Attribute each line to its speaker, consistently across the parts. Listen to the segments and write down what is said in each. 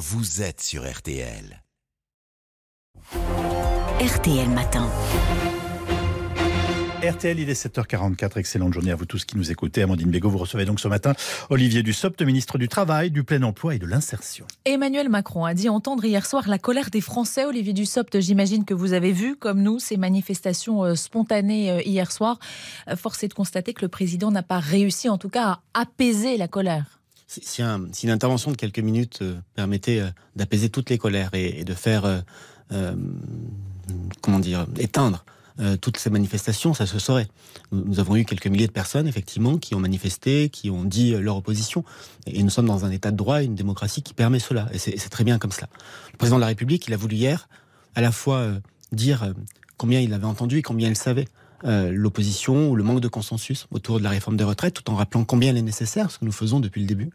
Speaker 1: vous êtes sur RTL.
Speaker 2: RTL Matin.
Speaker 3: RTL, il est 7h44. Excellente journée à vous tous qui nous écoutez. Amandine Bégaud, vous recevez donc ce matin Olivier Dussopt, ministre du Travail, du Plein Emploi et de l'Insertion.
Speaker 4: Emmanuel Macron a dit entendre hier soir la colère des Français. Olivier Dussopt, j'imagine que vous avez vu, comme nous, ces manifestations euh, spontanées euh, hier soir. Euh, force est de constater que le président n'a pas réussi, en tout cas, à apaiser la colère.
Speaker 5: Si, une intervention de quelques minutes permettait d'apaiser toutes les colères et, de faire, comment dire, éteindre euh, toutes ces manifestations, ça se saurait. Nous, avons eu quelques milliers de personnes, effectivement, qui ont manifesté, qui ont dit euh, leur opposition. Et nous sommes dans un état de droit, une démocratie qui permet cela. Et c'est très bien comme cela. Le président de la République, il a voulu hier, à la fois euh, dire combien il avait entendu et combien il savait l'opposition ou le manque de consensus autour de la réforme des retraites, tout en rappelant combien elle est nécessaire, ce que nous faisons depuis le début.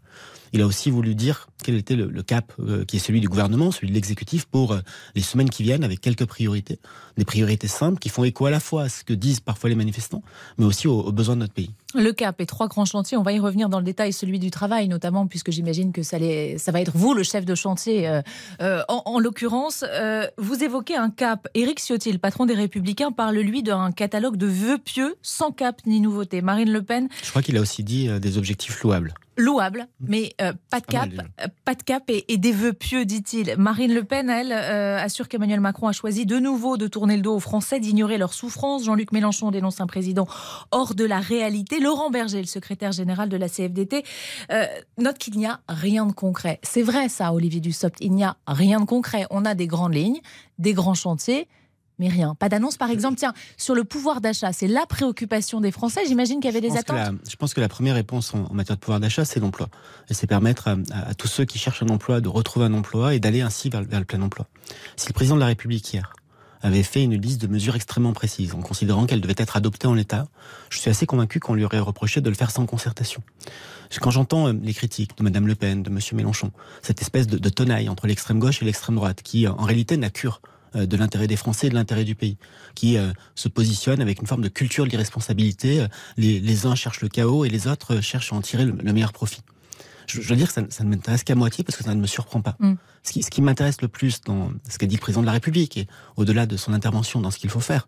Speaker 5: Il a aussi voulu dire quel était le, cap qui est celui du gouvernement, celui de l'exécutif pour les semaines qui viennent, avec quelques priorités des priorités simples qui font écho à la fois à ce que disent parfois les manifestants, mais aussi aux, besoins de notre pays.
Speaker 4: Le cap et trois grands chantiers, on va y revenir dans le détail, celui du travail notamment, puisque j'imagine que ça, ça, va être vous le chef de chantier. Euh, euh, en, l'occurrence, euh, vous évoquez un cap. Éric Ciotti, le patron des Républicains, parle lui d'un catalogue de vœux pieux sans cap ni nouveauté. Marine Le Pen.
Speaker 5: Je crois qu'il a aussi dit des objectifs louables
Speaker 4: louable, mais euh, pas de cap, euh, pas de cap et, des vœux pieux, dit-il. Marine Le Pen, elle, euh, assure qu'Emmanuel Macron a choisi de nouveau de tourner le dos aux Français, d'ignorer leurs souffrances. Jean-Luc Mélenchon dénonce un président hors de la réalité. Laurent Berger, le secrétaire général de la CFDT, note qu'il n'y a rien de concret. C'est vrai ça, Olivier Dussopt, il n'y a rien de concret. On a des grandes lignes, des grands chantiers, mais rien. Pas d'annonce, par exemple. Tiens, sur le pouvoir d'achat, c'est la préoccupation des Français. J'imagine qu'il y avait des attentes.
Speaker 5: je pense que la première réponse en, matière de pouvoir d'achat, c'est l'emploi. Et c'est permettre à, tous ceux qui cherchent un emploi de retrouver un emploi et d'aller ainsi vers, le plein emploi. Si le président de la République hier avait fait une liste de mesures extrêmement précises en considérant qu'elles devaient être adoptées en l'état, je suis assez convaincu qu'on lui aurait reproché de le faire sans concertation. Quand j'entends euh, les critiques de Mme Le Pen, de M. Mélenchon, cette espèce de, de tenaille entre l'extrême gauche et l'extrême droite, qui en réalité n'a cure euh, de l'intérêt des Français et de l'intérêt du pays, qui euh, se positionne avec une forme de culture de l'irresponsabilité. Euh, les, uns cherchent le chaos et les autres cherchent à en tirer le, meilleur profit. Je, veux dire que ça, ne m'intéresse qu'à moitié parce que ça ne me surprend pas. Mm. Ce qui, ce qui m'intéresse le plus dans ce qu'a dit le président de la République et au-delà de son intervention dans ce qu'il faut faire,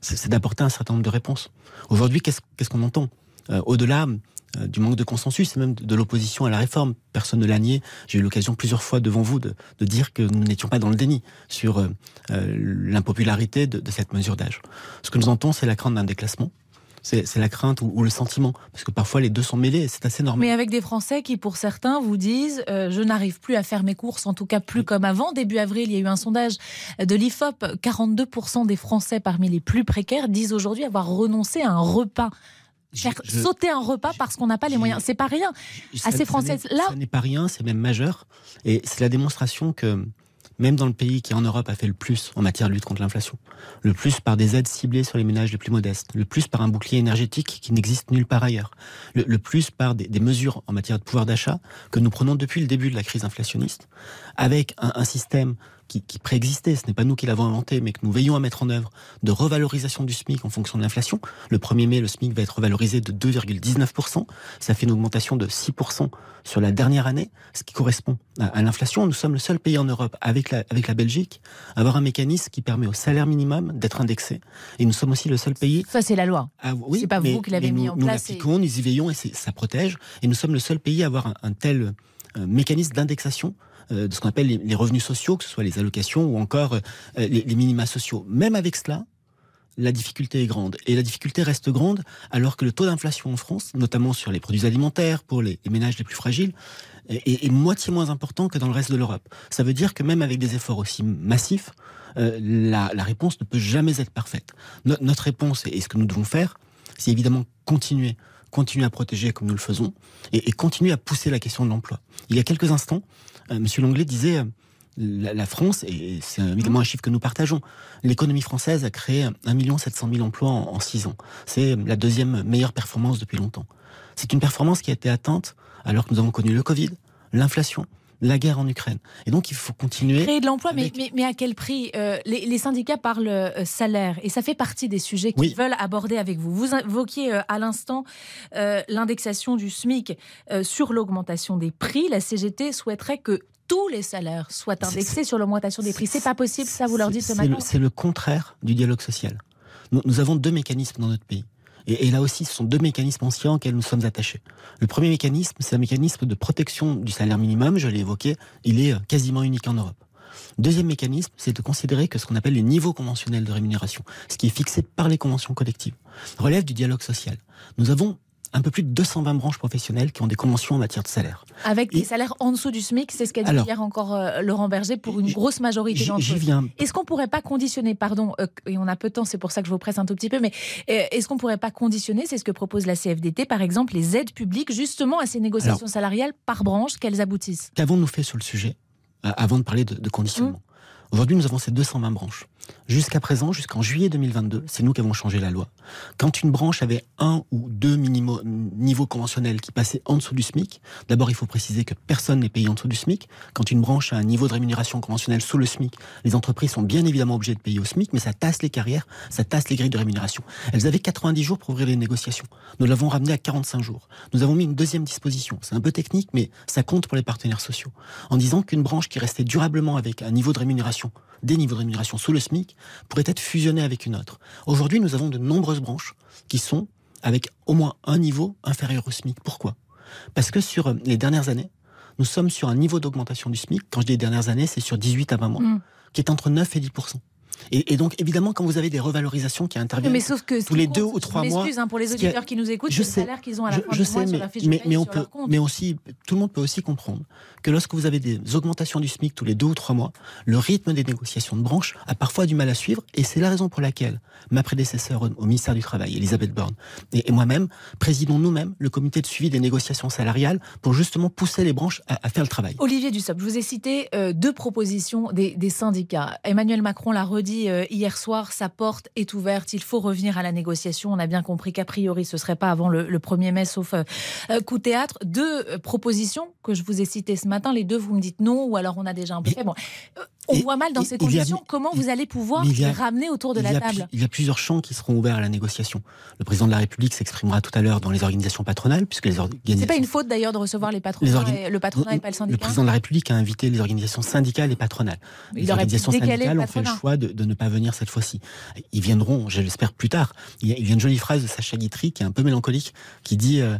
Speaker 5: c'est d'apporter un certain nombre de réponses. Aujourd'hui, qu'est-ce qu'on entend? Au-delà euh, du manque de consensus et même de, l'opposition à la réforme. Personne ne l'a nié. J'ai eu l'occasion plusieurs fois devant vous de, dire que nous n'étions pas dans le déni sur euh, euh, l'impopularité de, cette mesure d'âge. Ce que nous entendons, c'est la crainte d'un déclassement. C'est la crainte ou, le sentiment, parce que parfois les deux sont mêlés, c'est assez normal.
Speaker 4: Mais avec des Français qui, pour certains, vous disent Je n'arrive plus à faire mes courses, en tout cas plus comme avant. Début avril, il y a eu un sondage de l'IFOP 42% des Français parmi les plus précaires disent aujourd'hui avoir renoncé à un repas Faire sauter un repas parce qu'on n'a pas les moyens. C'est pas rien. À ces Françaises-là.
Speaker 5: Ce n'est pas rien, c'est même majeur. Et c'est la démonstration que même dans le pays qui en Europe a fait le plus en matière de lutte contre l'inflation, le plus par des aides ciblées sur les ménages les plus modestes, le plus par un bouclier énergétique qui n'existe nulle part ailleurs, le, plus par des, mesures en matière de pouvoir d'achat que nous prenons depuis le début de la crise inflationniste, avec un, un système qui, préexistait, ce n'est pas nous qui l'avons inventé, mais que nous veillons à mettre en œuvre, de revalorisation du SMIC en fonction de l'inflation. Le 1er mai, le SMIC va être revalorisé de 2,19%. Ça fait une augmentation de 6% sur la dernière année, ce qui correspond à, l'inflation. Nous sommes le seul pays en Europe, avec la, avec la Belgique, à avoir un mécanisme qui permet au salaire minimum d'être indexé. Et nous sommes aussi le seul pays...
Speaker 4: Ça, c'est la loi.
Speaker 5: Ah, oui,
Speaker 4: c'est pas vous qui l'avez mis en
Speaker 5: nous
Speaker 4: place.
Speaker 5: Nous l'appliquons, nous y veillons et ça protège. Et nous sommes le seul pays à avoir un, tel euh, mécanisme d'indexation de ce qu'on appelle les, revenus sociaux, que ce soit les allocations ou encore euh, les, minima sociaux. Même avec cela, la difficulté est grande. Et la difficulté reste grande alors que le taux d'inflation en France, notamment sur les produits alimentaires pour les, ménages les plus fragiles, est, moitié moins important que dans le reste de l'Europe. Ça veut dire que même avec des efforts aussi massifs, euh, la, réponse ne peut jamais être parfaite. notre réponse et ce que nous devons faire, c'est évidemment continuer continuer à protéger comme nous le faisons et, continuer à pousser la question de l'emploi. Il y a quelques instants. Euh, Monsieur Langlais disait euh, la, France, et c'est évidemment un chiffre que nous partageons, l'économie française a créé 1 700 000 emplois en, 6 ans. C'est la deuxième meilleure performance depuis longtemps. C'est une performance qui a été atteinte alors que nous avons connu le Covid, l'inflation, la guerre en Ukraine. Et donc, il faut continuer.
Speaker 4: Créer de l'emploi, mais, mais, à quel prix euh, les, syndicats parlent euh, salaire, et ça fait partie des sujets qu'ils veulent aborder avec vous. Vous invoquiez euh, à l'instant l'indexation du SMIC sur l'augmentation des prix. La CGT souhaiterait que tous les salaires soient indexés sur l'augmentation des prix. C'est pas possible, ça vous leur dites ce matin
Speaker 5: C'est le contraire du dialogue social. Nous, avons deux mécanismes dans notre pays. Et, là aussi, ce sont deux mécanismes anciens auxquels nous sommes attachés. Le premier mécanisme, c'est un mécanisme de protection du salaire minimum, je l'ai évoqué, il est euh, quasiment unique en Europe. Deuxième mécanisme, c'est de considérer que ce qu'on appelle les niveaux conventionnels de rémunération, ce qui est fixé par les conventions collectives, relève du dialogue social. Nous avons un peu plus de 220 branches professionnelles qui ont des conventions en matière de salaire.
Speaker 4: Avec des salaires en dessous du SMIC, c'est ce qu'a dit hier encore euh, Laurent Berger pour une grosse majorité d'entre eux.
Speaker 5: viens.
Speaker 4: Est-ce qu'on pourrait pas conditionner, pardon, euh, et on a peu de temps, c'est pour ça que je vous presse un tout petit peu, mais euh, est-ce qu'on pourrait pas conditionner, c'est ce que propose la CFDT, par exemple, les aides publiques justement à ces négociations salariales par branche, qu'elles aboutissent?
Speaker 5: Qu'avons-nous fait sur le sujet avant de parler de, conditionnement? Mmh. Aujourd'hui, nous avons ces 220 branches. Jusqu'à présent, jusqu'en juillet 2022, c'est nous qui avons changé la loi. Quand une branche avait un ou deux niveaux conventionnels qui passaient en dessous du SMIC, d'abord il faut préciser que personne n'est payé en dessous du SMIC. Quand une branche a un niveau de rémunération conventionnelle sous le SMIC, les entreprises sont bien évidemment obligées de payer au SMIC, mais ça tasse les carrières, ça tasse les grilles de rémunération. Elles avaient 90 jours pour ouvrir les négociations. Nous l'avons ramené à 45 jours. Nous avons mis une deuxième disposition. C'est un peu technique, mais ça compte pour les partenaires sociaux. En disant qu'une branche qui restait durablement avec un niveau de rémunération, des niveaux de rémunération sous le SMIC, pourrait être fusionnée avec une autre. Aujourd'hui, nous avons de nombreuses branches qui sont avec au moins un niveau inférieur au SMIC. Pourquoi? Parce que sur euh, les dernières années, nous sommes sur un niveau d'augmentation du SMIC, quand je dis les dernières années, c'est sur 18 à 20 mois, mmh. qui est entre 9 et 10 et, donc, évidemment, quand vous avez des revalorisations qui interviennent tous les deux ou trois mois.
Speaker 4: Hein, pour les auditeurs qui nous écoutent, je sais, le salaire qu'ils ont à la fin
Speaker 5: je sais,
Speaker 4: mais,
Speaker 5: la fiche mais, mais on peut, mais aussi, tout le monde peut aussi comprendre que lorsque vous avez des augmentations du SMIC tous les deux ou trois mois, le rythme des négociations de branche a parfois du mal à suivre, et c'est la raison pour laquelle ma prédécesseur au ministère du Travail, Elisabeth Borne, et, moi-même, présidons nous-mêmes le comité de suivi des négociations salariales pour justement pousser les branches à, faire le travail.
Speaker 4: Olivier Dussopt, je vous ai cité euh, deux propositions des, des syndicats. Emmanuel Macron l'a redit euh, hier soir, sa porte est ouverte. Il faut revenir à la négociation. On a bien compris qu'a priori, ce serait pas avant le, 1er mai, sauf euh, euh, coup théâtre. Deux propositions que je vous ai citées ce matin. Les deux, vous me dites non, ou alors on a déjà un peu fait. Bon. On voit mal dans ces conditions comment vous allez pouvoir les ramener autour de la table.
Speaker 5: Il y a plusieurs champs qui seront ouverts à la négociation. Le président de la République s'exprimera tout à l'heure dans les organisations patronales, puisque les organisations.
Speaker 4: C'est pas une faute d'ailleurs de recevoir les patrons, le patronat et pas le syndicat.
Speaker 5: Le président de la République a invité les organisations syndicales et patronales. Les organisations syndicales ont fait le choix de, ne pas venir cette fois-ci. Ils viendront, je l'espère, plus tard. Il y, a, une jolie phrase de Sacha Guitry qui est un peu mélancolique, qui dit. Euh,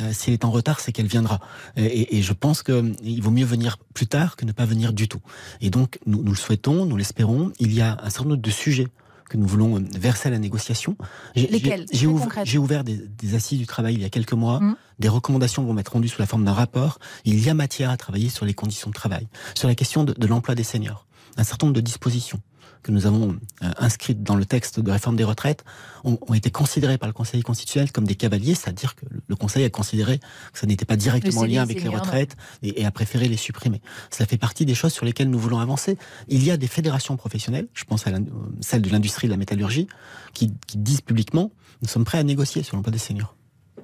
Speaker 5: euh, si elle est en retard, c'est qu'elle viendra. Et, je pense qu'il vaut mieux venir plus tard que ne pas venir du tout. Et donc, nous, le souhaitons, nous l'espérons. Il y a un certain nombre de sujets que nous voulons euh, verser à la négociation.
Speaker 4: Lesquels?
Speaker 5: J'ai ouvert, des, assises du travail il y a quelques mois. Mmh. Des recommandations vont être rendues sous la forme d'un rapport. Il y a matière à travailler sur les conditions de travail, sur la question de l'emploi des seniors. Un certain nombre de dispositions que nous avons euh, inscrites dans le texte de réforme des retraites ont, été considérées par le Conseil constitutionnel comme des cavaliers, c'est-à-dire que le Conseil a considéré que ça n'était pas directement en lien avec les retraites et, a préféré les supprimer. Ça fait partie des choses sur lesquelles nous voulons avancer. Il y a des fédérations professionnelles, je pense à celle de l'industrie de la métallurgie, qui, qui disent publiquement nous sommes prêts à négocier sur l'emploi des seniors.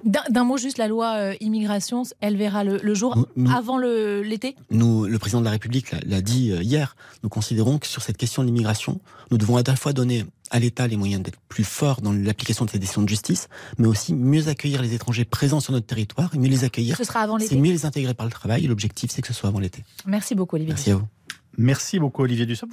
Speaker 4: D'un mot juste, la loi euh, immigration, elle verra le, jour avant l'été?
Speaker 5: Nous, le président de la République l'a dit euh, hier, nous considérons que sur cette question de l'immigration, nous devons à la fois donner à l'État les moyens d'être plus fort dans l'application de ses décisions de justice, mais aussi mieux accueillir les étrangers présents sur notre territoire, et mieux les accueillir.
Speaker 4: Ce sera avant l'été.
Speaker 5: C'est mieux les intégrer par le travail, l'objectif c'est que ce soit avant l'été.
Speaker 4: Merci beaucoup Olivier.
Speaker 5: Merci à vous.
Speaker 3: Merci beaucoup Olivier Dussopt.